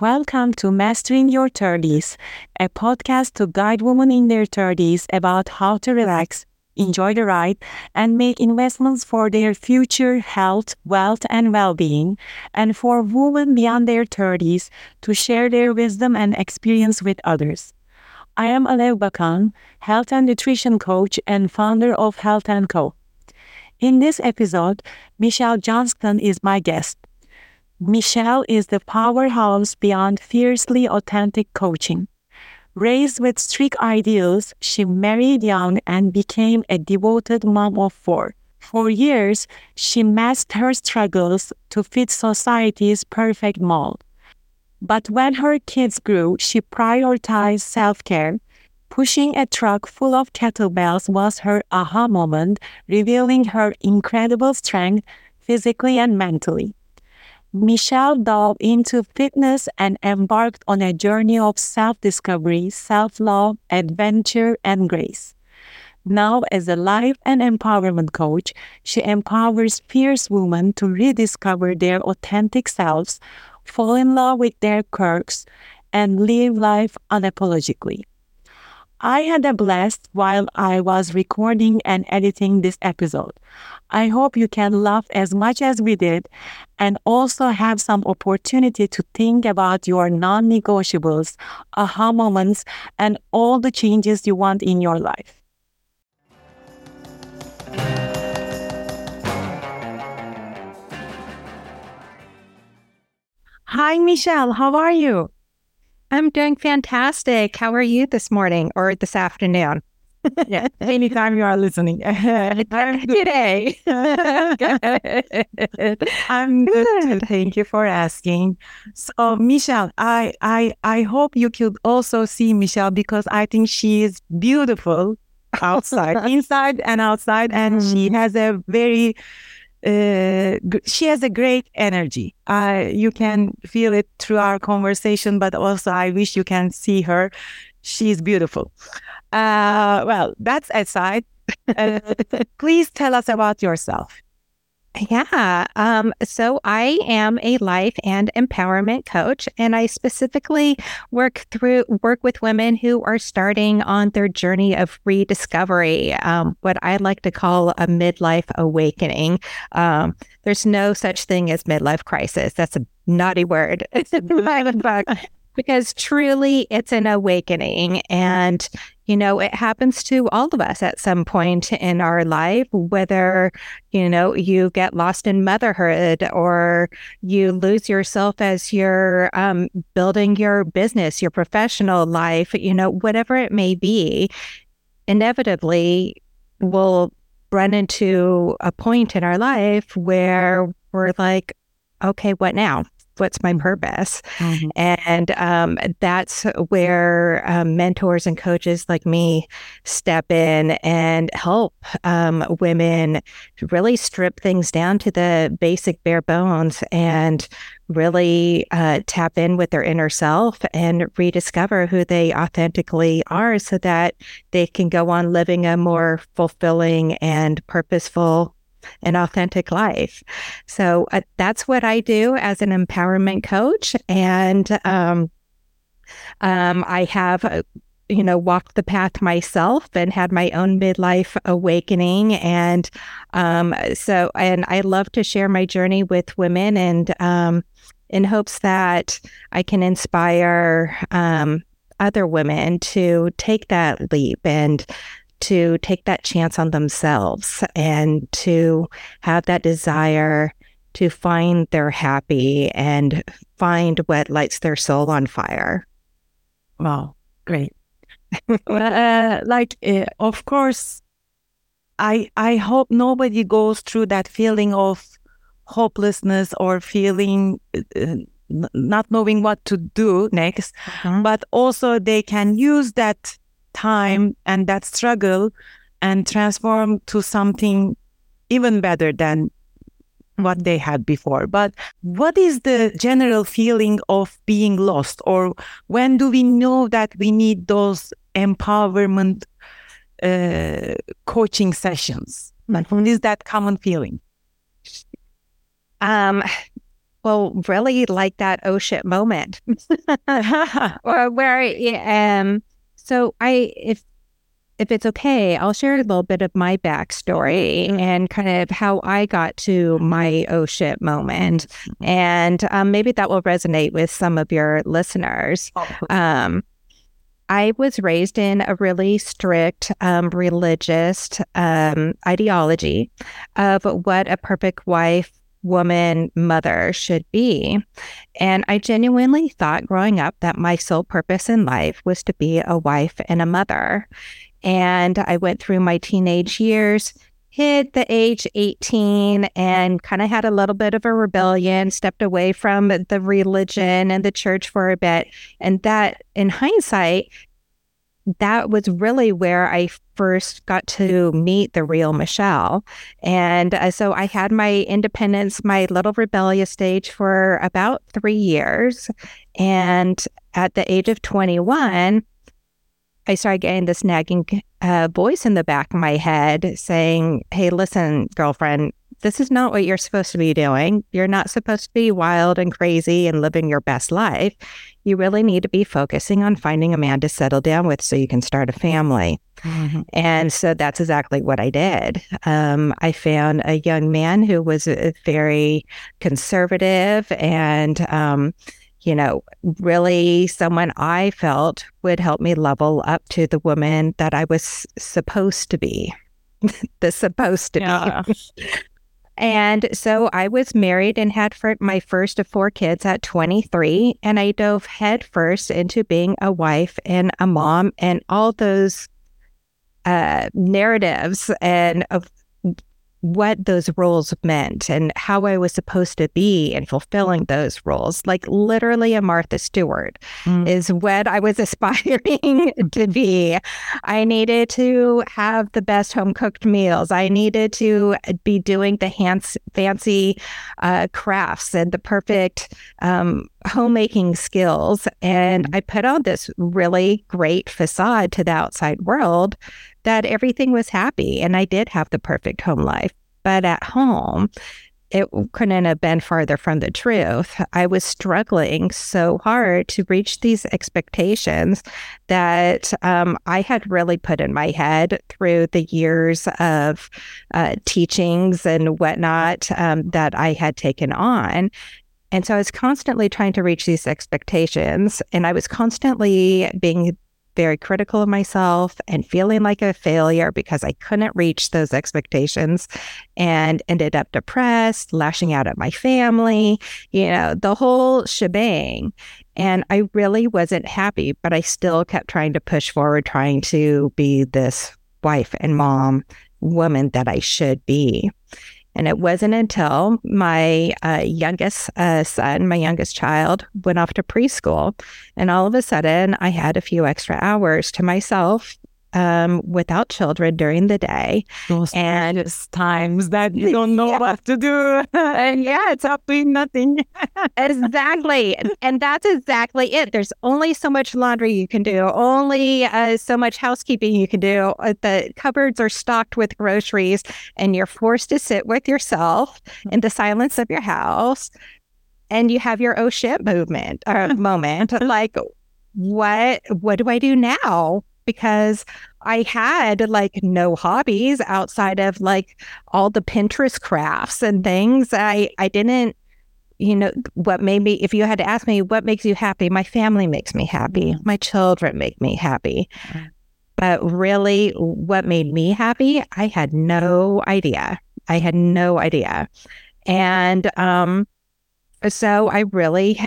Welcome to Mastering Your 30s, a podcast to guide women in their 30s about how to relax, enjoy the ride, and make investments for their future health, wealth, and well being, and for women beyond their 30s to share their wisdom and experience with others. I am Alev Bakan, health and nutrition coach and founder of Health & Co. In this episode, Michele Johnston is my guest. Michele is the powerhouse beyond fiercely authentic coaching. Raised with strict ideals, she married young and became a devoted mom of four. For years, she masked her struggles to fit society's perfect mold. But when her kids grew, she prioritized self care. Pushing a truck full of kettlebells was her aha moment, revealing her incredible strength physically and mentally. Michele dove into fitness and embarked on a journey of self discovery, self love, adventure, and grace. Now, as a life and empowerment coach, she empowers fierce women to rediscover their authentic selves, fall in love with their quirks, and live life unapologetically. I had a blast while I was recording and editing this episode. I hope you can laugh as much as we did and also have some opportunity to think about your non negotiables, aha moments, and all the changes you want in your life. Hi, Michele. How are you? I'm doing fantastic. How are you this morning or this afternoon? Yeah, anytime you are listening. Today. I'm good. Thank you for asking. So, Michele, I, I, I hope you could also see Michele because I think she is beautiful outside, inside and outside, and she mm-hmm. has a very uh, she has a great energy. Uh, you can feel it through our conversation, but also I wish you can see her. She's beautiful. Uh, well, that's aside. Uh, please tell us about yourself. Yeah. Um, so I am a life and empowerment coach, and I specifically work through work with women who are starting on their journey of rediscovery, um, what I like to call a midlife awakening. Um, there's no such thing as midlife crisis. That's a naughty word. because truly it's an awakening and you know, it happens to all of us at some point in our life, whether, you know, you get lost in motherhood or you lose yourself as you're um, building your business, your professional life, you know, whatever it may be, inevitably we'll run into a point in our life where we're like, okay, what now? What's my purpose mm-hmm. and um, that's where um, mentors and coaches like me step in and help um, women really strip things down to the basic bare bones and really uh, tap in with their inner self and rediscover who they authentically are so that they can go on living a more fulfilling and purposeful an authentic life. So uh, that's what I do as an empowerment coach. And um, um, I have, uh, you know, walked the path myself and had my own midlife awakening. And um, so, and I love to share my journey with women and um, in hopes that I can inspire um, other women to take that leap and to take that chance on themselves and to have that desire to find their happy and find what lights their soul on fire. Wow, great. uh, like, uh, of course, I I hope nobody goes through that feeling of hopelessness or feeling uh, not knowing what to do next, mm-hmm. but also they can use that time and that struggle and transform to something even better than what they had before. But what is the general feeling of being lost? Or when do we know that we need those empowerment uh, coaching sessions? Like, what is that common feeling? Um, well, really like that oh shit moment, or where um. So I, if if it's okay, I'll share a little bit of my backstory and kind of how I got to my oh shit moment, and um, maybe that will resonate with some of your listeners. Oh, um, I was raised in a really strict um, religious um, ideology of what a perfect wife, woman, mother should be. And I genuinely thought growing up that my sole purpose in life was to be a wife and a mother. And I went through my teenage years hit the age 18 and kind of had a little bit of a rebellion, stepped away from the religion and the church for a bit. And that, in hindsight, that was really where I first got to meet the real Michele. And uh, so I had my independence, my little rebellious stage for about three years. And at the age of 21, I started getting this nagging uh, voice in the back of my head saying, Hey, listen, girlfriend, this is not what you're supposed to be doing. You're not supposed to be wild and crazy and living your best life. You really need to be focusing on finding a man to settle down with so you can start a family. Mm-hmm. And so that's exactly what I did. Um, I found a young man who was uh, very conservative and, um, you know, really someone I felt would help me level up to the woman that I was supposed to be. the supposed to yeah. be. and so I was married and had my first of four kids at 23. And I dove headfirst into being a wife and a mom and all those uh, narratives and of what those roles meant and how I was supposed to be in fulfilling those roles. Like literally a Martha Stewart mm. is what I was aspiring to be. I needed to have the best home cooked meals. I needed to be doing the hands, fancy uh, crafts and the perfect um, homemaking skills. And I put on this really great facade to the outside world that everything was happy and I did have the perfect home life. But at home, it couldn't have been farther from the truth. I was struggling so hard to reach these expectations that um, I had really put in my head through the years of uh, teachings and whatnot um, that I had taken on. And so I was constantly trying to reach these expectations, and I was constantly being very critical of myself and feeling like a failure because I couldn't reach those expectations and ended up depressed, lashing out at my family, you know, the whole shebang. And I really wasn't happy, but I still kept trying to push forward, trying to be this wife and mom woman that I should be. And it wasn't until my uh, youngest uh, son, my youngest child, went off to preschool. And all of a sudden, I had a few extra hours to myself um, without children during the day. Those and times that you don't know yeah. what to do. and yeah, it's up to nothing. exactly. And that's exactly it. There's only so much laundry you can do, only uh, so much housekeeping you can do. Uh, the cupboards are stocked with groceries, and you're forced to sit with yourself in the silence of your house. And you have your oh shit movement or uh, moment. like, what what do I do now? Because I had like no hobbies outside of like all the Pinterest crafts and things. I I didn't you know what made me if you had to ask me what makes you happy? My family makes me happy. Mm-hmm. my children make me happy. But really what made me happy? I had no idea. I had no idea. And um so i really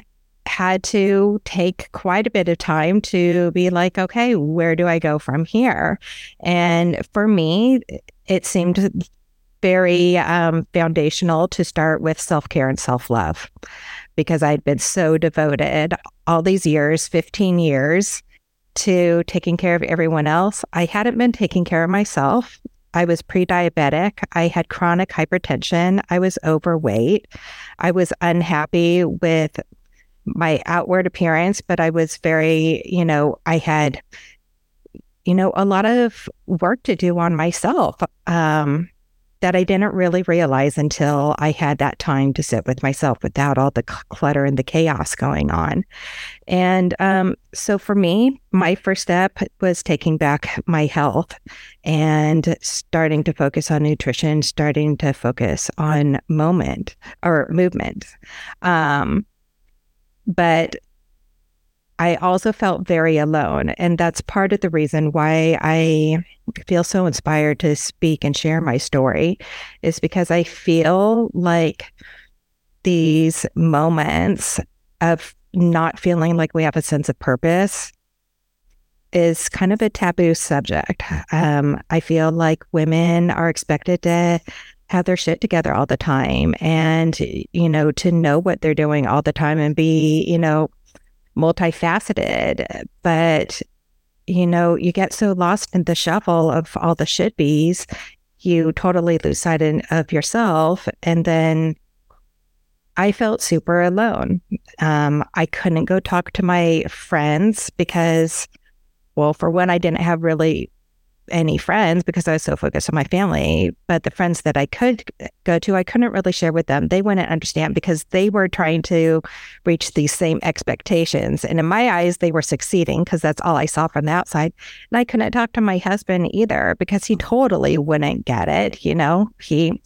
had to take quite a bit of time to be like, okay, where do I go from here? And for me, it seemed very um, foundational to start with self care and self love because I'd been so devoted all these years 15 years to taking care of everyone else. I hadn't been taking care of myself. I was pre diabetic. I had chronic hypertension. I was overweight. I was unhappy with my outward appearance, but I was very, you know, I had, you know, a lot of work to do on myself. Um, that I didn't really realize until I had that time to sit with myself without all the clutter and the chaos going on. And um, so for me, my first step was taking back my health and starting to focus on nutrition, starting to focus on moment or movement. Um, but I also felt very alone. And that's part of the reason why I feel so inspired to speak and share my story, is because I feel like these moments of not feeling like we have a sense of purpose is kind of a taboo subject. Um, I feel like women are expected to have their shit together all the time and, you know, to know what they're doing all the time and be, you know, multifaceted, but you know, you get so lost in the shuffle of all the should be's, you totally lose sight in, of yourself. And then I felt super alone. Um, I couldn't go talk to my friends because, well, for one, I didn't have really any friends because I was so focused on my family. But the friends that I could go to, I couldn't really share with them. They wouldn't understand because they were trying to reach these same expectations. And in my eyes, they were succeeding because that's all I saw from the outside. And I couldn't talk to my husband either because he totally wouldn't get it. You know, he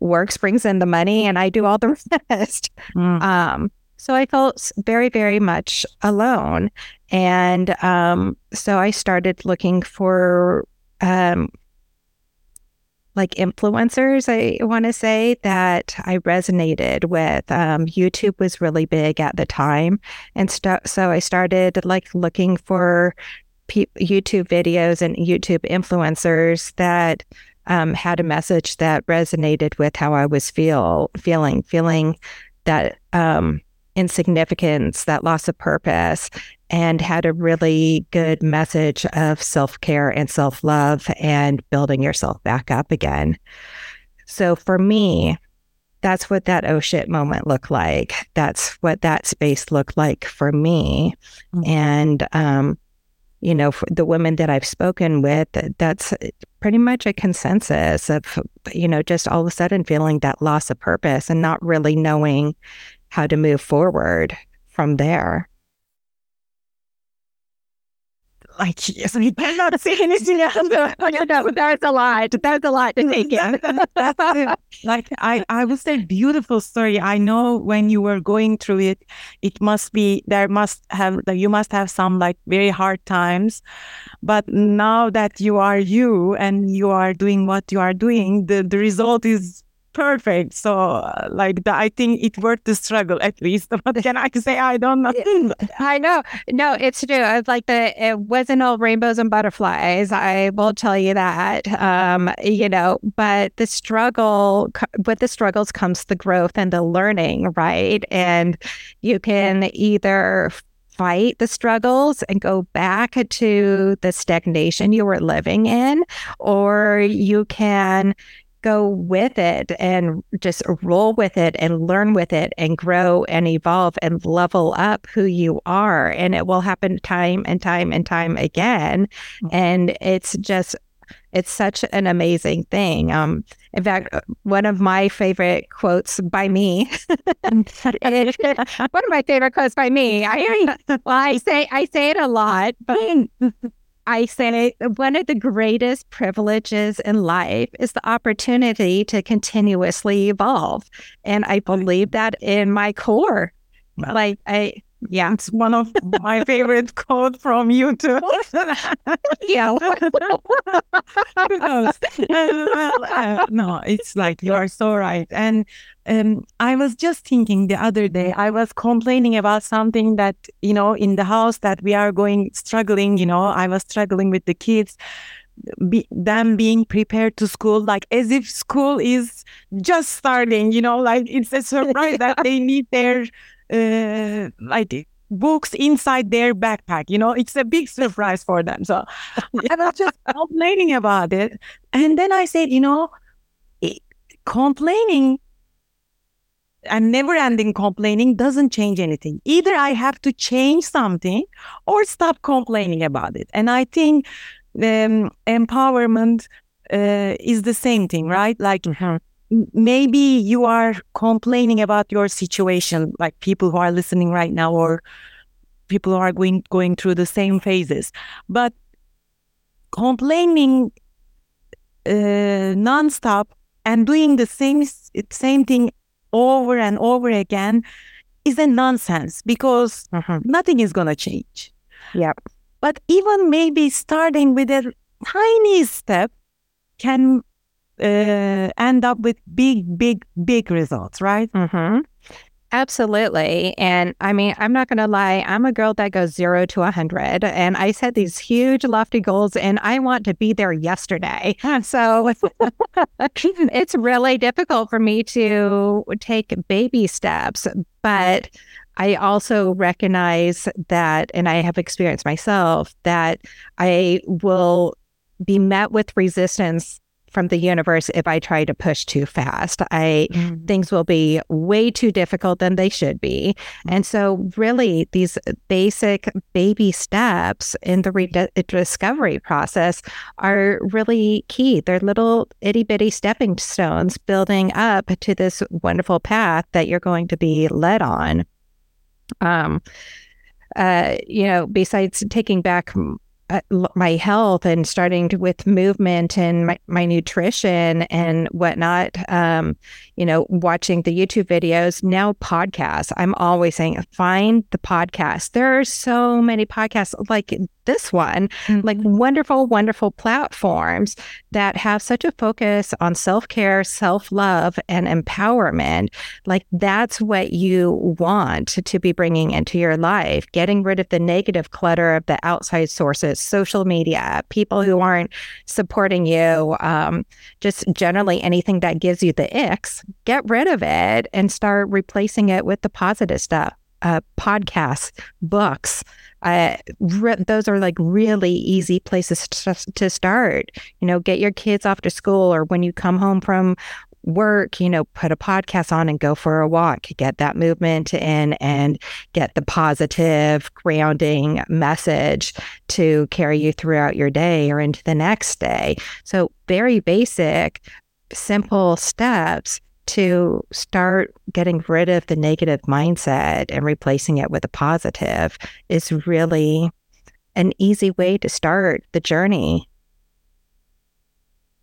works, brings in the money, and I do all the rest. Mm. Um, so I felt very, very much alone. And um, so I started looking for um, like influencers, I want to say that I resonated with. Um, YouTube was really big at the time. And st- so I started like looking for pe- YouTube videos and YouTube influencers that um, had a message that resonated with how I was feel feeling, feeling that um, insignificance, that loss of purpose, and had a really good message of self care and self love and building yourself back up again. So for me, that's what that oh shit moment looked like. That's what that space looked like for me. Mm-hmm. And, um, you know, for the women that I've spoken with, that's pretty much a consensus of, you know, just all of a sudden feeling that loss of purpose and not really knowing how to move forward from there. Like yes, we cannot say anything else. you know, there's a lot. There's a lot to take in. like I, I would say beautiful story. I know when you were going through it, it must be there must have you must have some like very hard times. But now that you are you and you are doing what you are doing, the, the result is perfect. So, uh, like, the, I think it worth the struggle at least. Can I say? I don't know. I know. No, it's true. It's like the it wasn't all rainbows and butterflies. I will tell you that. Um, you know, but the struggle with the struggles comes the growth and the learning, right? And you can either fight the struggles and go back to the stagnation you were living in, or you can go with it and just roll with it and learn with it and grow and evolve and level up who you are. And it will happen time and time and time again. Mm. And it's just, it's such an amazing thing. Um, in fact, one of my favorite quotes by me, one of my favorite quotes by me, I, well, I say, I say it a lot, but I say one of the greatest privileges in life is the opportunity to continuously evolve. And I believe that in my core. Like I yeah, it's one of my favorite quotes from you too. yeah. no, it's like you are so right. And um, I was just thinking the other day, I was complaining about something that, you know, in the house that we are going struggling, you know, I was struggling with the kids. Be, them being prepared to school like as if school is just starting you know like it's a surprise that they need their uh, like books inside their backpack. You know, it's a big surprise for them. So I was just complaining about it. And then I said, you know, complaining and never ending complaining doesn't change anything. Either I have to change something or stop complaining about it. And I think um, empowerment uh, is the same thing, right? Like Mhm. Maybe you are complaining about your situation, like people who are listening right now, or people who are going going through the same phases, but complaining uh, nonstop and doing the same same thing over and over again is a nonsense because Mhm. nothing is gonna change. Yeah. But even maybe starting with a tiny step can uh, end up with big, big, big results, right? Mm-hmm. Absolutely. And I mean, I'm not going to lie, I'm a girl that goes zero to a 100. And I set these huge, lofty goals, and I want to be there yesterday. So it's really difficult for me to take baby steps. But I also recognize that, and I have experienced myself, that I will be met with resistance from the universe if I try to push too fast. I things will be way too difficult than they should be. And so, really, these basic baby steps in the rediscovery process are really key. They're little itty bitty stepping stones building up to this wonderful path that you're going to be led on. Um, uh, you know, besides taking back my health and starting to, with movement and my, my nutrition and whatnot, um, you know, watching the YouTube videos, now podcasts. I'm always saying, find the podcast. There are so many podcasts like this one, like wonderful, wonderful platforms that have such a focus on self care, self love, and empowerment. Like that's what you want to be bringing into your life, getting rid of the negative clutter of the outside sources, social media, people who aren't supporting you, um, just generally anything that gives you the icks, get rid of it and start replacing it with the positive stuff. Uh, podcasts, books, uh, re- those are like really easy places to, to start. You know, get your kids off to school or when you come home from work, you know, put a podcast on and go for a walk, get that movement in and get the positive, grounding message to carry you throughout your day or into the next day. So, very basic, simple steps to start getting rid of the negative mindset and replacing it with a positive is really an easy way to start the journey.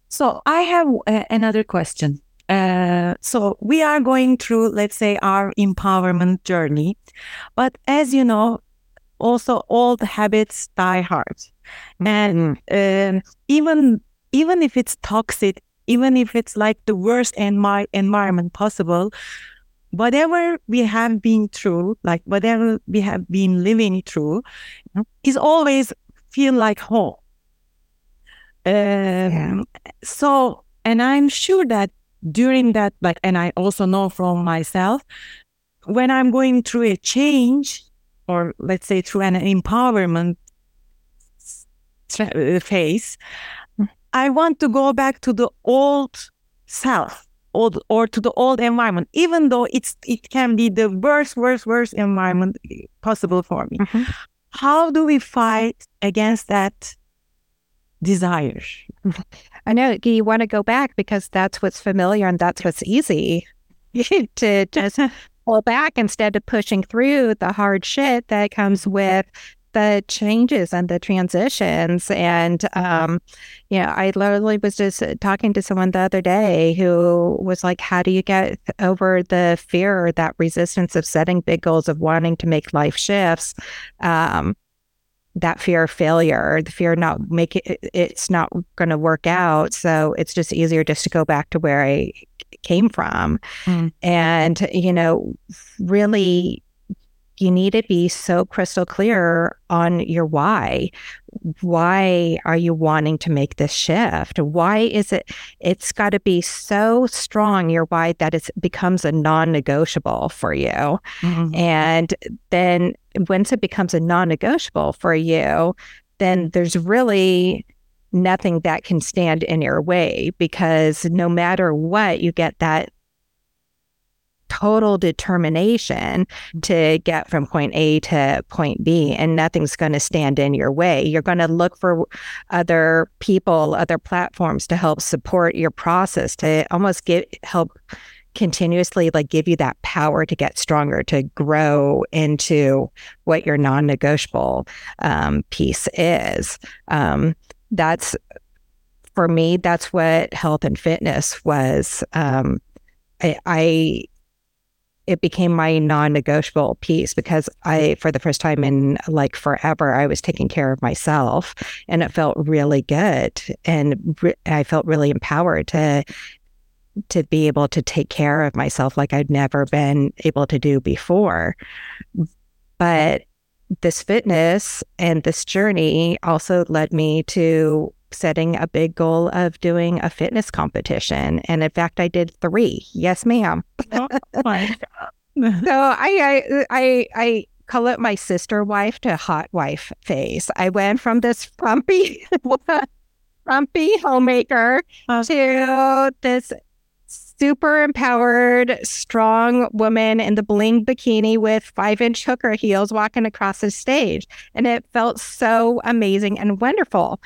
So I have uh, another question. Uh, so we are going through, let's say, our empowerment journey, but as you know, also old habits die hard, and um, even even if it's toxic, even if it's like the worst envi- environment possible, whatever we have been through, like whatever we have been living through, is always feel like home. Um, So, and I'm sure that during that, like, and I also know from myself, when I'm going through a change, or let's say through an empowerment uh, phase, I want to go back to the old self, old or to the old environment, even though it's it can be the worst, worst, worst environment possible for me. Mhm. How do we fight against that desire? I know you want to go back because that's what's familiar and that's what's easy to just pull back instead of pushing through the hard shit that comes with the changes and the transitions. And, um, you know, I literally was just talking to someone the other day who was like, How do you get over the fear or that resistance of setting big goals, of wanting to make life shifts? Um, that fear of failure, the fear of not make it, it's not going to work out. So it's just easier just to go back to where I came from. Mm. And, you know, really, you need to be so crystal clear on your why. Why are you wanting to make this shift? Why is it? It's got to be so strong, your why, that it becomes a non negotiable for you. Mhm. And then once it becomes a non negotiable for you, then there's really nothing that can stand in your way because no matter what, you get that total determination to get from point A to point B, and nothing's going to stand in your way. You're going to look for other people, other platforms to help support your process, to almost get help continuously like give you that power to get stronger, to grow into what your non-negotiable um, piece is. Um, that's for me. That's what health and fitness was. Um, I, I it became my non-negotiable piece because I, for the first time in like forever, I was taking care of myself, and it felt really good, and re- I felt really empowered to to be able to take care of myself like I'd never been able to do before. But this fitness and this journey also led me to setting a big goal of doing a fitness competition. And in fact, I did three. Yes, ma'am. Oh, so I, I, I, I call it my sister wife to hot wife phase. I went from this frumpy, frumpy homemaker oh. to this super empowered, strong woman in the bling bikini with five inch hooker heels walking across the stage. And it felt so amazing and wonderful.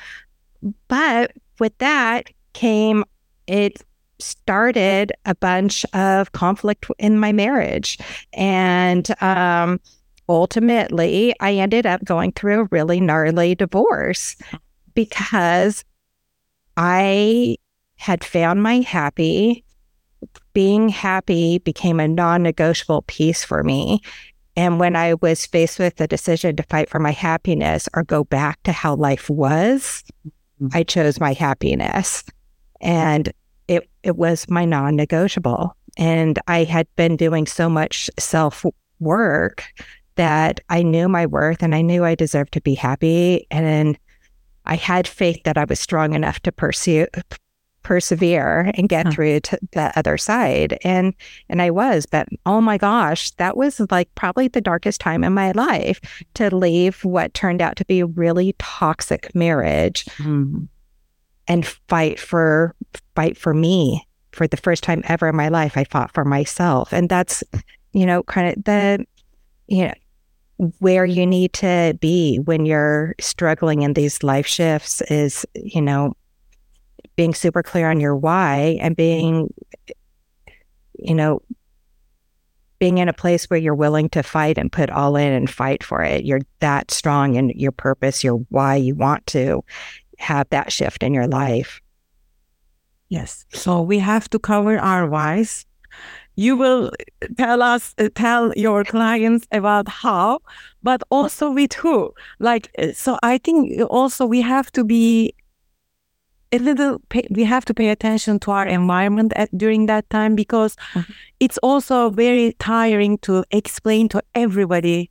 But with that came, it started a bunch of conflict in my marriage. And um, ultimately, I ended up going through a really gnarly divorce because I had found my happy. Being happy became a non negotiable piece for me. And when I was faced with the decision to fight for my happiness or go back to how life was. I chose my happiness. And it it was my non-negotiable. And I had been doing so much self work that I knew my worth and I knew I deserved to be happy. And I had faith that I was strong enough to pursue persevere and get huh. through to the other side and and I was but oh my gosh that was like probably the darkest time in my life to leave what turned out to be a really toxic marriage mm. and fight for fight for me for the first time ever in my life I fought for myself and that's you know kind of the you know where you need to be when you're struggling in these life shifts is you know being super clear on your why and being, you know, being in a place where you're willing to fight and put all in and fight for it. You're that strong in your purpose, your why you want to have that shift in your life. Yes. So we have to cover our whys. You will tell us, uh, tell your clients about how, but also with who. Like, uh, so I think also we have to be a little pay, we have to pay attention to our environment at, during that time because mm-hmm. it's also very tiring to explain to everybody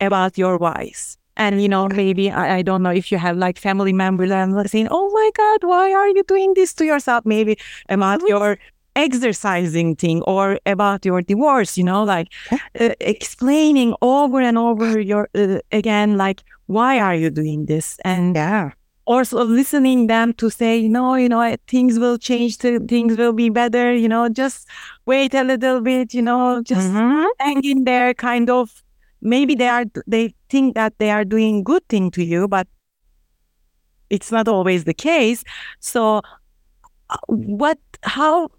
about your whys. And you know maybe I, I, don't know if you have like family members and saying oh my god why are you doing this to yourself? Maybe about your exercising thing or about your divorce you know like uh, explaining over and over your uh, again like why are you doing this? And yeah also listening them to say, no, you know, things will change, things will be better, you know, just wait a little bit, you know, just mm-hmm. hang in there, kind of. Maybe they are, they think that they are doing good thing to you, but it's not always the case. So, uh, what, how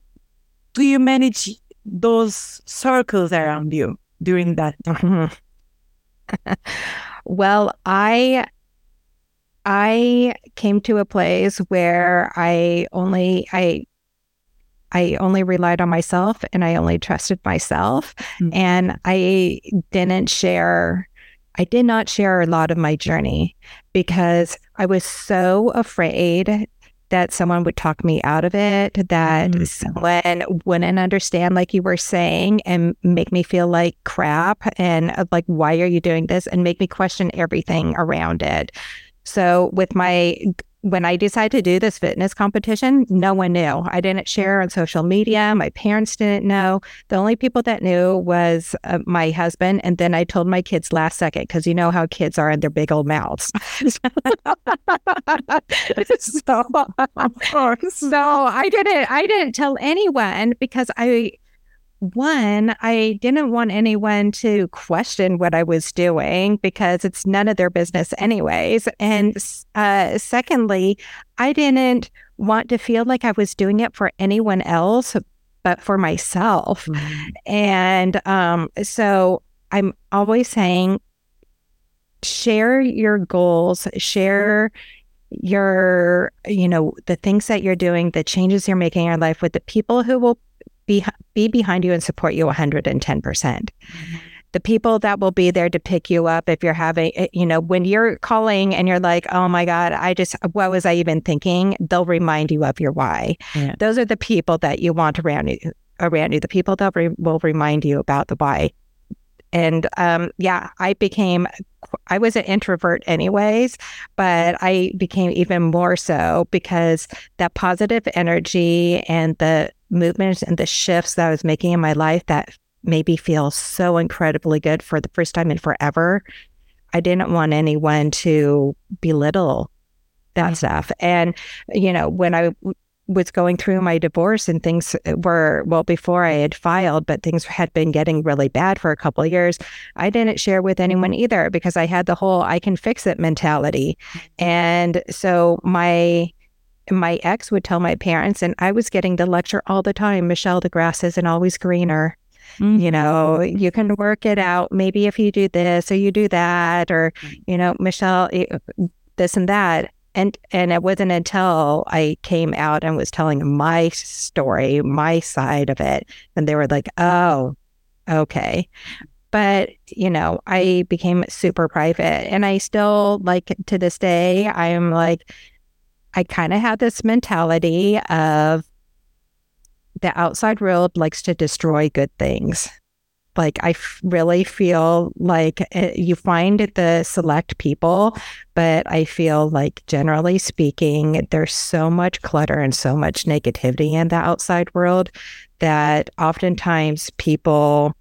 do you manage those circles around you during that time? well, I I came to a place where I only I I only relied on myself and I only trusted myself mm-hmm. and I didn't share I did not share a lot of my journey because I was so afraid that someone would talk me out of it, that mm-hmm. someone wouldn't understand, like you were saying, and make me feel like crap and uh, like, why are you doing this? And make me question everything around it. So with my when I decided to do this fitness competition, no one knew. I didn't share on social media. My parents didn't know. The only people that knew was uh, my husband. And then I told my kids last second because you know how kids are in their big old mouths. so. So I didn't. I didn't tell anyone because I one, I didn't want anyone to question what I was doing because it's none of their business, anyways. And uh, secondly, I didn't want to feel like I was doing it for anyone else but for myself. Mm-hmm. And um, so I'm always saying, share your goals, share your, you know, the things that you're doing, the changes you're making in your life with the people who will be be behind you and support you 110%. percent mm-hmm. The people that will be there to pick you up if you're having, eh, you know, when you're calling and you're like, oh my God, I just, what was I even thinking? They'll remind you of your why. Yeah. Those are the people that you want around you, around you, the people that re- will remind you about the why. And um, yeah, I became, I was an introvert anyways, but I became even more so because that positive energy and the movements and the shifts that I was making in my life that made me feel so incredibly good for the first time in forever. I didn't want anyone to belittle that stuff. And, you know, when I was going through my divorce and things were well before I had filed, but things had been getting really bad for a couple of years. I didn't share with anyone either because I had the whole I can fix it mentality. And so my my ex would tell my parents, and I was getting the lecture all the time Michele, the grass isn't always greener. Mm-hmm. You know, you can work it out. Maybe if you do this or you do that, or, you know, Michele, this and that. And and it wasn't until I came out and was telling my story, my side of it, and they were like, "Oh, okay." But you know, I became super private, and I still like to this day. I am like, I kind of have this mentality of the outside world likes to destroy good things. Like, I f- really feel like it, you find the select people, but I feel like generally speaking, there's so much clutter and so much negativity in the outside world that oftentimes people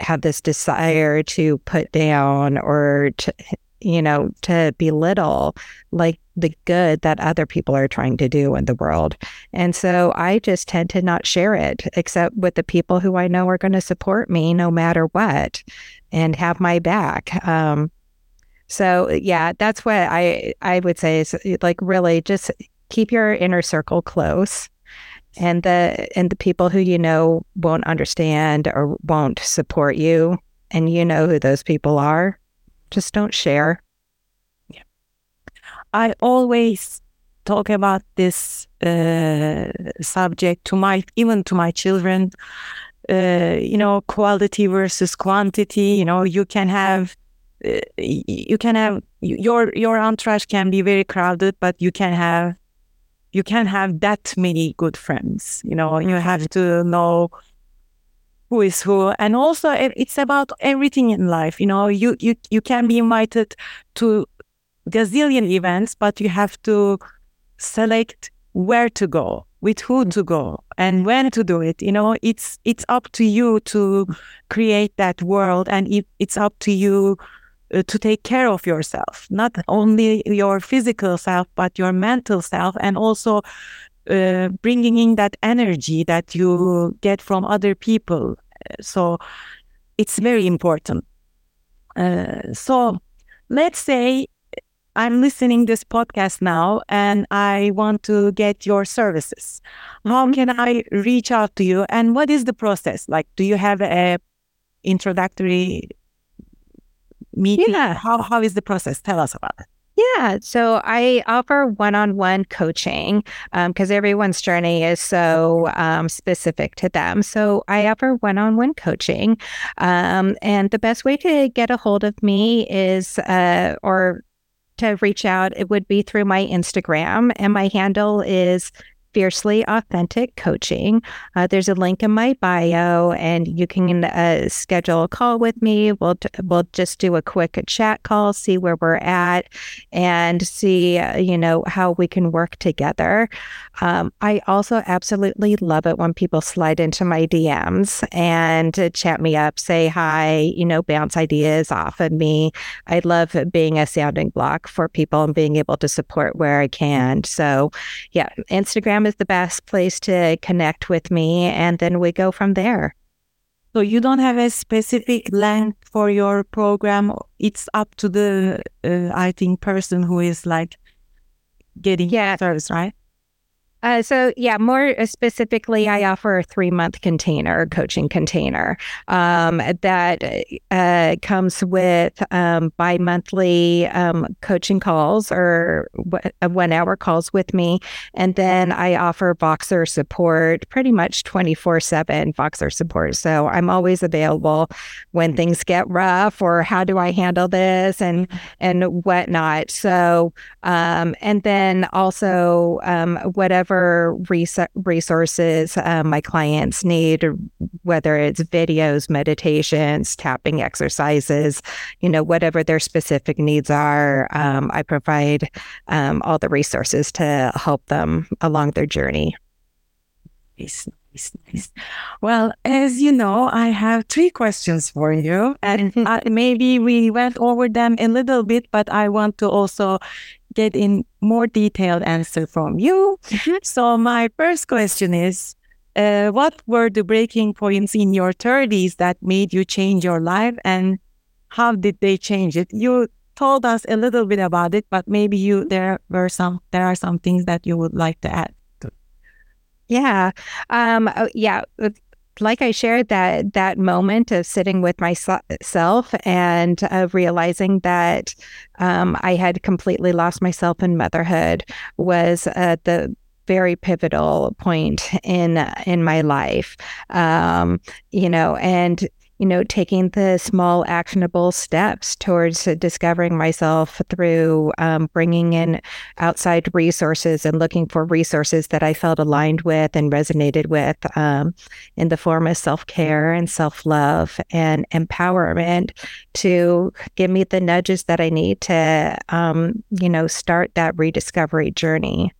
have this desire to put down or to you know, to belittle like the good that other people are trying to do in the world. And so I just tend to not share it except with the people who I know are going to support me no matter what and have my back. Um, so yeah, that's what I I would say is like really just keep your inner circle close and the and the people who you know won't understand or won't support you and you know who those people are just don't share. Yeah. I always talk about this uh, subject to my even to my children. Uh, you know, quality versus quantity. You know, you can have uh, you can have your your entourage can be very crowded, but you can have you can have that many good friends. You know, you have to know who is who and also it's about everything in life you know you you you can be invited to gazillion events but you have to select where to go with who to go and when to do it you know it's it's up to you to create that world and it, it's up to you uh, to take care of yourself not only your physical self but your mental self and also uh, bringing in that energy that you get from other people. So it's very important. Uh, so let's say I'm listening this podcast now and I want to get your services. How mm-hmm. can I reach out to you and what is the process? Like do you have a introductory meeting? Yeah. How how is the process? Tell us about it. Yeah. So I offer one on one coaching because um, everyone's journey is so um, specific to them. So I offer one on one coaching. Um, and the best way to get a hold of me is, uh, or to reach out, it would be through my Instagram. And my handle is Fiercely Authentic Coaching. Uh, there's a link in my bio, and you can uh, schedule a call with me. We'll t- we'll just do a quick chat call, see where we're at, and see uh, you know how we can work together. Um, I also absolutely love it when people slide into my DMs and chat me up, say hi, you know, bounce ideas off of me. I love being a sounding block for people and being able to support where I can. So, yeah, Instagram Instagram is the best place to connect with me. And then we go from there. So you don't have a specific length for your program. It's up to the, uh, I think, person who is like getting Yeah. service, right? Uh, so yeah, more specifically, I offer a three month container, coaching container, um, that uh, comes with um, bi monthly um, coaching calls or one hour calls with me, and then I offer Voxer support, pretty much twenty four seven Voxer support. So I'm always available when things get rough or how do I handle this and and whatnot. So um, and then also um, whatever res- resources um, my clients need, whether it's videos, meditations, tapping exercises, you know, whatever their specific needs are, um, I provide um, all the resources to help them along their journey. Nice, nice, nice. Well, as you know, I have three questions for you, and uh, maybe we went over them a little bit, but I want to also get in more detailed answer from you. So my first question is, uh, what were the breaking points in your 30s that made you change your life, and how did they change it? You told us a little bit about it, but maybe you there were some there are some things that you would like to add. Yeah. Um, oh, yeah. Like I shared that that moment of sitting with myself and of realizing that um, I had completely lost myself in motherhood was uh, the very pivotal point in in my life. Um, you know, and you know, taking the small actionable steps towards discovering myself through um, bringing in outside resources and looking for resources that I felt aligned with and resonated with um, in the form of self care and self love and empowerment to give me the nudges that I need to, um, you know, start that rediscovery journey.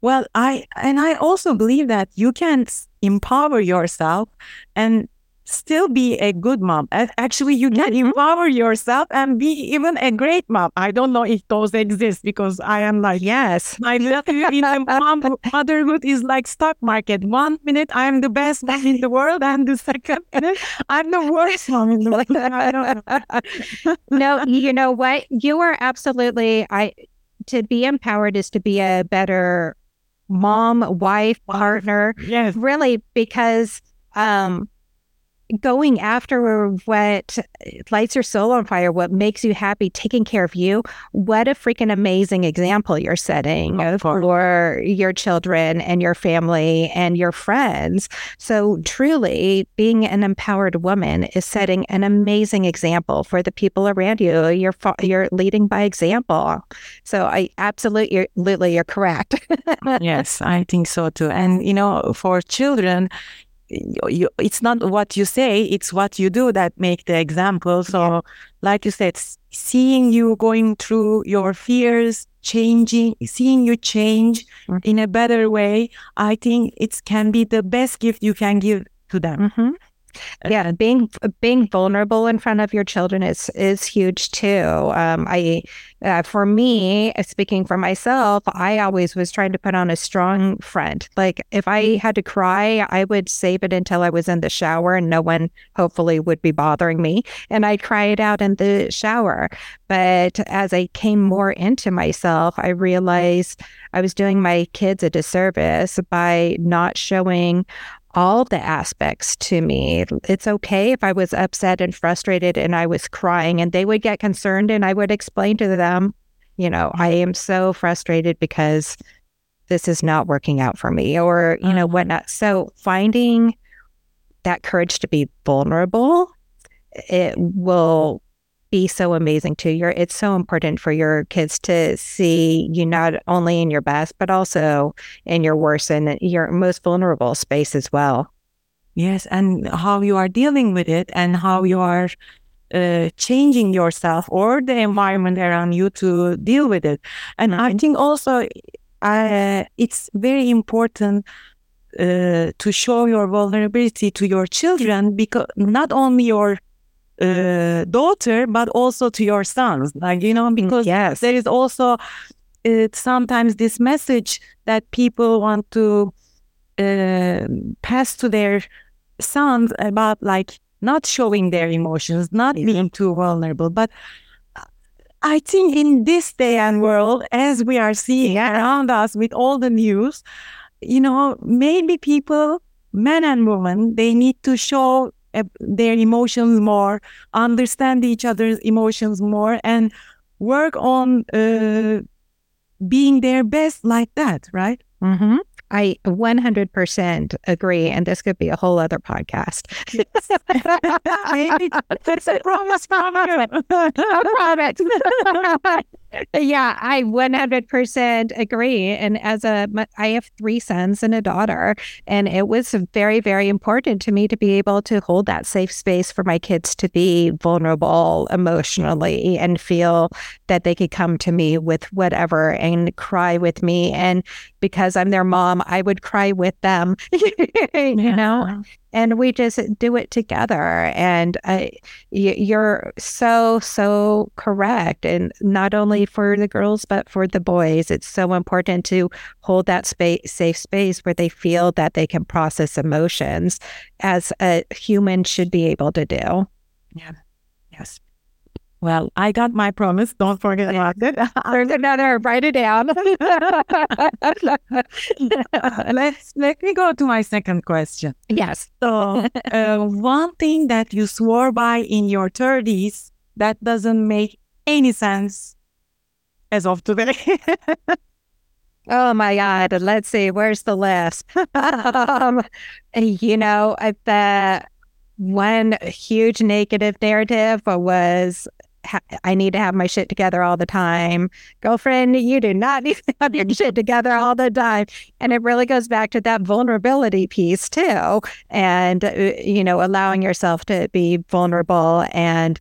Well, I and I also believe that you can empower yourself and still be a good mom. Actually, you can empower yourself and be even a great mom. I don't know if those exist because I am like, yes, my in mom, motherhood is like stock market. One minute I am the best mom in the world, and the second minute I'm the worst mom in the world. I don't know. no, you know what? You are absolutely. I to be empowered is to be a better mom, wife, partner. Yes, really, because um going after what lights your soul on fire, what makes you happy, taking care of you, what a freaking amazing example you're setting for your children and your family and your friends. So, truly, being an empowered woman is setting an amazing example for the people around you. You're you're leading by example. So, I absolutely, you're, you're correct. yes, I think so too. And you know, for children, you, it's not what you say it's what you do that make the example so like you said seeing you going through your fears changing seeing you change mm-hmm. in a better way i think it can be the best gift you can give to them mm-hmm. Yeah, being being vulnerable in front of your children is is huge too. Um, I, uh, for me, speaking for myself, I always was trying to put on a strong front. Like if I had to cry, I would save it until I was in the shower, and no one hopefully would be bothering me, and I'd cry it out in the shower. But as I came more into myself, I realized I was doing my kids a disservice by not showing all the aspects to me. It's okay if I was upset and frustrated and I was crying, and they would get concerned, and I would explain to them, you know, I am so frustrated because this is not working out for me, or, you know, uh-huh. whatnot. So finding that courage to be vulnerable, it will be so amazing too. You're, it's so important for your kids to see you not only in your best, but also in your worst and your most vulnerable space as well. Yes, and how you are dealing with it and how you are uh, changing yourself or the environment around you to deal with it. And. I think also uh, it's very important uh, to show your vulnerability to your children because not only your uh, daughter, but also to your sons. Like, you know, because yes. there is also uh, sometimes this message that people want to uh, pass to their sons about like not showing their emotions, not being too vulnerable. But I think in this day and world, as we are seeing around us with all the news, you know, maybe people, men and women, they need to show uh, their emotions more, understand each other's emotions more, and work on uh, being their best like that, right? Mm-hmm. I 100% agree. And this could be a whole other podcast. That's a promise. I promise. yeah, I 100% agree. And as a, I have three sons and a daughter, and it was very, very important to me to be able to hold that safe space for my kids to be vulnerable emotionally and feel that they could come to me with whatever and cry with me. And because I'm their mom, I would cry with them, you know? And we just do it together. And uh, you're so, so correct. And not only for the girls, but for the boys, it's so important to hold that space, safe space where they feel that they can process emotions as a human should be able to do. Yeah. Yes. Well, I got my promise. Don't forget about it. There's another. Write it down. Let's let me go to my second question. Yes. So, uh, one thing that you swore by in your thirties that doesn't make any sense as of today. oh my God! Let's see. Where's the list? um, you know, I bet one huge negative narrative was I need to have my shit together all the time. Girlfriend, you do not need to have your shit together all the time. And it really goes back to that vulnerability piece too. And, uh, you know, allowing yourself to be vulnerable and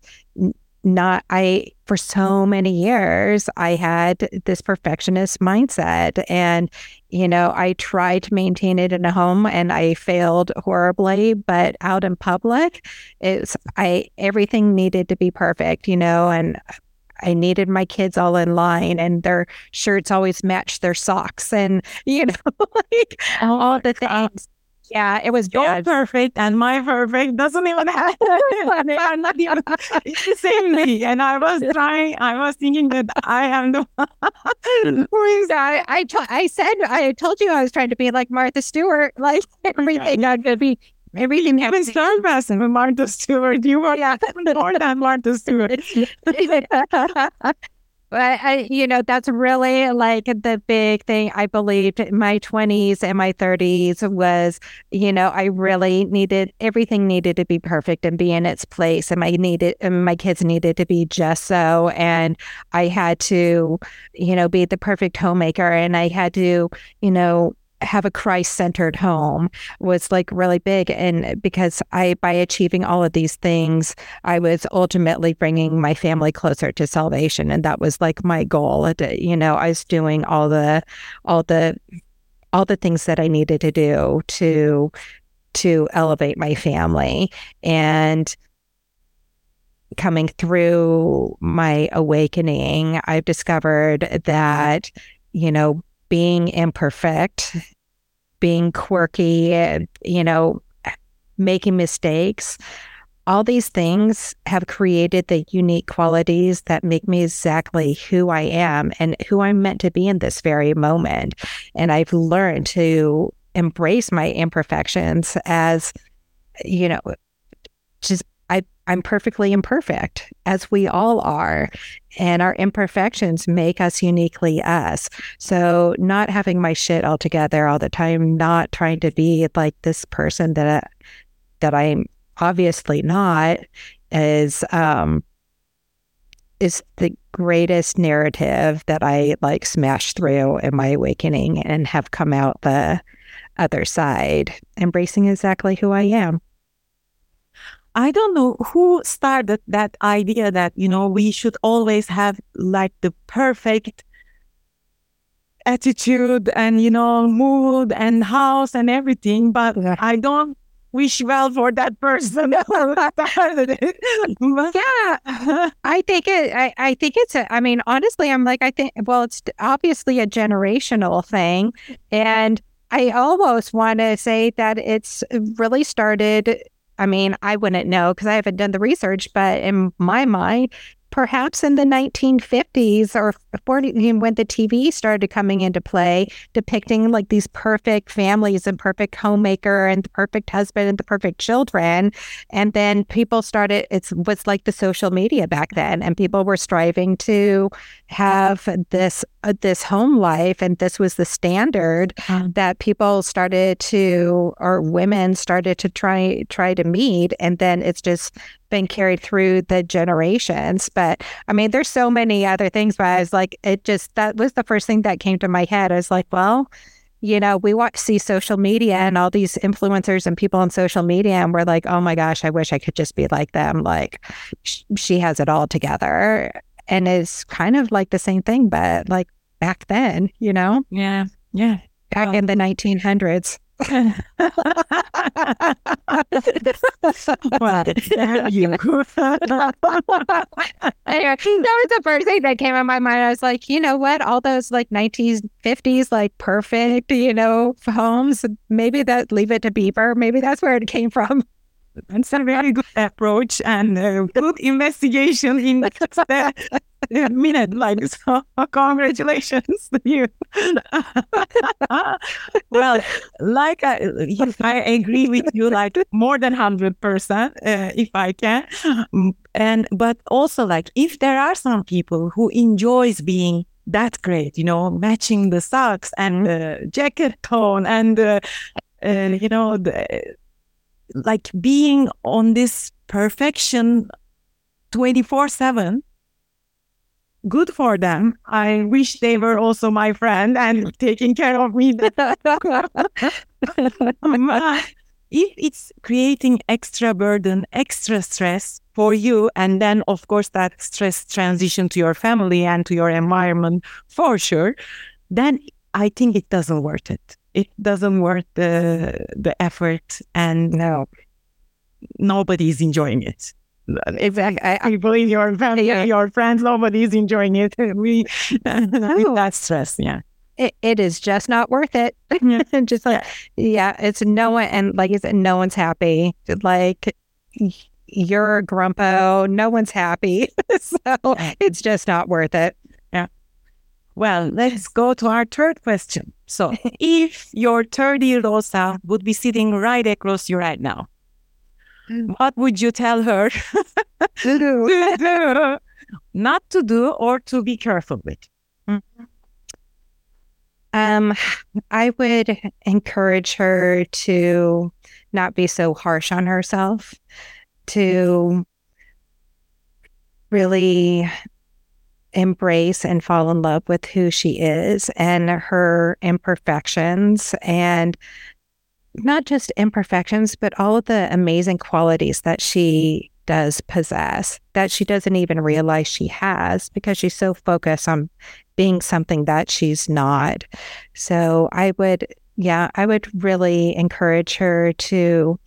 not i for so many years i had this perfectionist mindset. And you know i tried to maintain it in a home and i failed horribly but out in public it's i everything needed to be perfect you know and I needed my kids all in line and their shirts always matched their socks and you know like oh all the things yeah, it was Your bad. perfect and my perfect doesn't even have not the same me. And I was trying, I was thinking that I am the one who is Yeah I, I, t- I said, I told you I was trying to be like Martha Stewart, like oh, everything I'm going to be Everything happens. Third person with Martha Stewart. You were yeah. more than Martha Stewart. But I, you know, that's really like the big thing I believed in my 20s and my 30s was, you know, I really needed everything needed to be perfect and be in its place. And my needed, and my kids needed to be just so. And I had to, you know, be the perfect homemaker. And I had to, you know, have a Christ centered home was like really big. And because I, by achieving all of these things, I was ultimately bringing my family closer to salvation. And that was like my goal. You know, I was doing all the, all the, all the things that I needed to do to, to elevate my family. And, coming through my awakening, I've discovered that, you know, being imperfect, being quirky, you know, making mistakes. All these things have created the unique qualities that make me exactly who I am and who I'm meant to be in this very moment. And I've learned to embrace my imperfections as, you know, just I I'm perfectly imperfect, as we all are. And our imperfections make us uniquely us. So, not having my shit all together all the time, not trying to be like this person that, that I'm obviously not, is, um, is the greatest narrative that I like smashed through in my awakening and have come out the other side, embracing exactly who I am. I don't know who started that idea that, you know, we should always have like the perfect attitude and, you know, mood and house and everything. But yeah. I don't wish well for that person yeah i think it I, I think it's a, i mean honestly i'm like i think well it's obviously a generational thing and I almost want to say that it's really started. I mean, I wouldn't know because I haven't done the research, but in my mind, perhaps in the 1950s or 40 when the TV started coming into play, depicting like these perfect families and perfect homemaker and the perfect husband and the perfect children. And then people started, it was like the social media back then, and people were striving to have this uh, this home life and this was the standard mm. that people started to or women started to try try to meet and then it's just been carried through the generations but i mean there's so many other things but i was like it just that was the first thing that came to my head i was like well you know, we watch see social media and all these influencers and people on social media, and we're like, oh my gosh, I wish I could just be like them. Like, sh- she has it all together and it's kind of like the same thing, but like back then, you know? Yeah. Yeah. Back well, in the 1900s. that was the first thing that came in my mind. I was like, you know what? All those like 1950s, like perfect, you know, homes. Maybe that leave it to Beaver. Maybe that's where it came from. That's a very good approach and good investigation in the minute. Like, so congratulations to you. well, like I, I agree with you, like more than hundred percent, uh, if I can. And but also like if there are some people who enjoys being that great, you know, matching the socks and the jacket tone and uh, uh, you know the like being on this perfection 24 7 good for them. I wish they were also my friend and taking care of me. Um, uh, if it's creating extra burden extra stress for you and then of course that stress transition to your family and to your environment for sure then i think it doesn't worth it. It doesn't worth the the effort and no. is enjoying it exactly I, I believe your family yeah. your friends nobody's enjoying it we no. that stress yeah it, it is just not worth it yeah. just like yeah it's no one and like you said no one's happy like you're a grumpo no one's happy so it's just not worth it Yeah. well, let's go to our third question. So, if your 30 year old self would be sitting right across you right now. What would you tell her to do? Not to do or to be careful with? Mm-hmm. Um, I would encourage her to not be so harsh on herself, to really embrace and fall in love with who she is and her imperfections and not just imperfections, but all of the amazing qualities that she does possess that she doesn't even realize she has because she's so focused on being something that she's not. So I would, yeah, I would really encourage her to,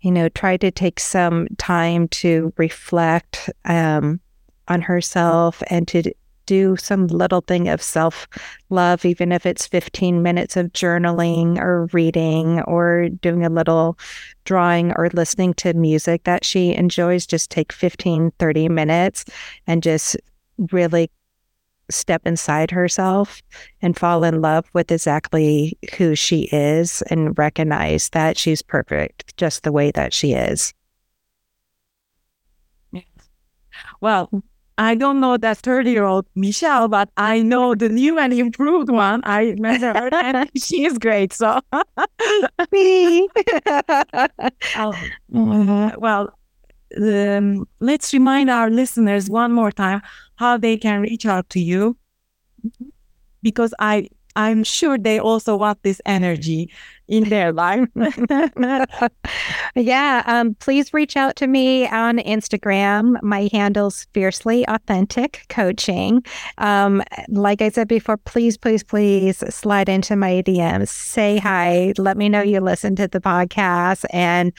you know, try to take some time to reflect um, on herself and to do some little thing of self love, even if it's 15 minutes of journaling or reading or doing a little drawing or listening to music that she enjoys. Just take 15, 30 minutes and just really step inside herself and fall in love with exactly who she is and recognize that she's perfect just the way that she is. Well, I don't know that 30 year old Michele, but I know the new and improved one. I met her and she is great. So, oh, uh, well, um, let's remind our listeners one more time how they can reach out to you because I I'm sure they also want this energy in their life. yeah. Um, please reach out to me on Instagram. My handle's fiercely authentic coaching. Um, like I said before, please, please, please slide into my DMs. Say hi. Let me know you listened to the podcast and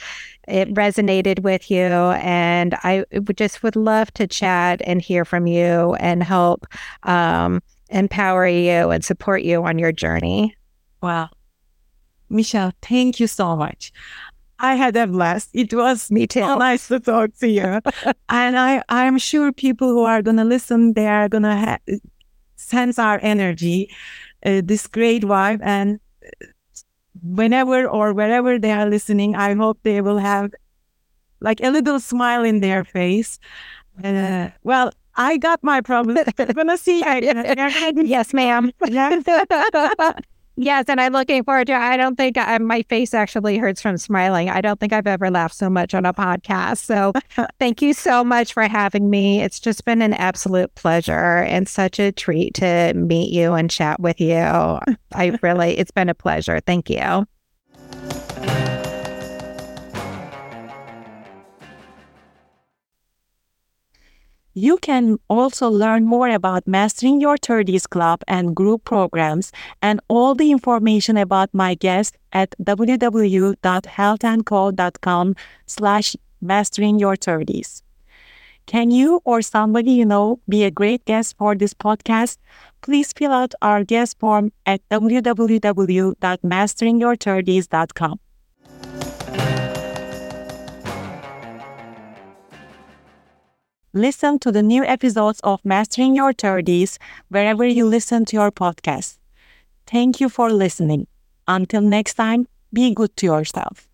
it resonated with you. And I just would love to chat and hear from you and help. Um, empower you and support you on your journey. Wow. Michele, thank you so much. I had a blast. It was me too. nice to talk to you. and I, I'm sure people who are going to listen, they are going to ha- sense our energy, uh, this great vibe. And whenever or wherever they are listening, I hope they will have like a little smile in their face. Uh, well, I got my problem. I'm gonna see. yes, ma'am. Yes, and I'm looking forward to. I don't think I, my face actually hurts from smiling. I don't think I've ever laughed so much on a podcast. So, thank you so much for having me. It's just been an absolute pleasure and such a treat to meet you and chat with you. I really, it's been a pleasure. Thank you. You can also learn more about Mastering Your 30s Club and group programs and all the information about my guest at www.healthandco.com slash mastering your 30s. Can you or somebody you know be a great guest for this podcast? Please fill out our guest form at www.masteringyour30s.com. Listen to the new episodes of Mastering Your 30s wherever you listen to your podcast. Thank you for listening. Until next time, be good to yourself.